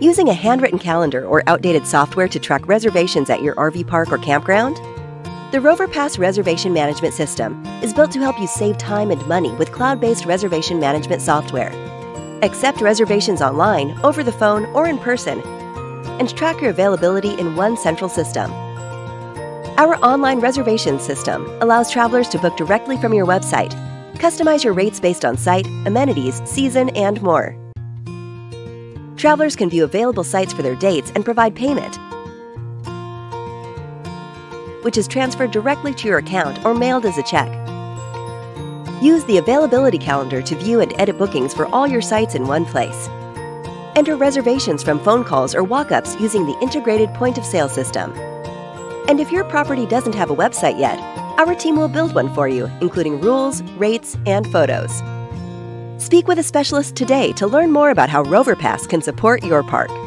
Using a handwritten calendar or outdated software to track reservations at your RV park or campground? The RoverPass Reservation Management System is built to help you save time and money with cloud based reservation management software. Accept reservations online, over the phone, or in person, and track your availability in one central system. Our online reservation system allows travelers to book directly from your website, customize your rates based on site, amenities, season, and more. Travelers can view available sites for their dates and provide payment, which is transferred directly to your account or mailed as a check. Use the availability calendar to view and edit bookings for all your sites in one place. Enter reservations from phone calls or walk ups using the integrated point of sale system. And if your property doesn't have a website yet, our team will build one for you, including rules, rates, and photos. Speak with a specialist today to learn more about how RoverPass can support your park.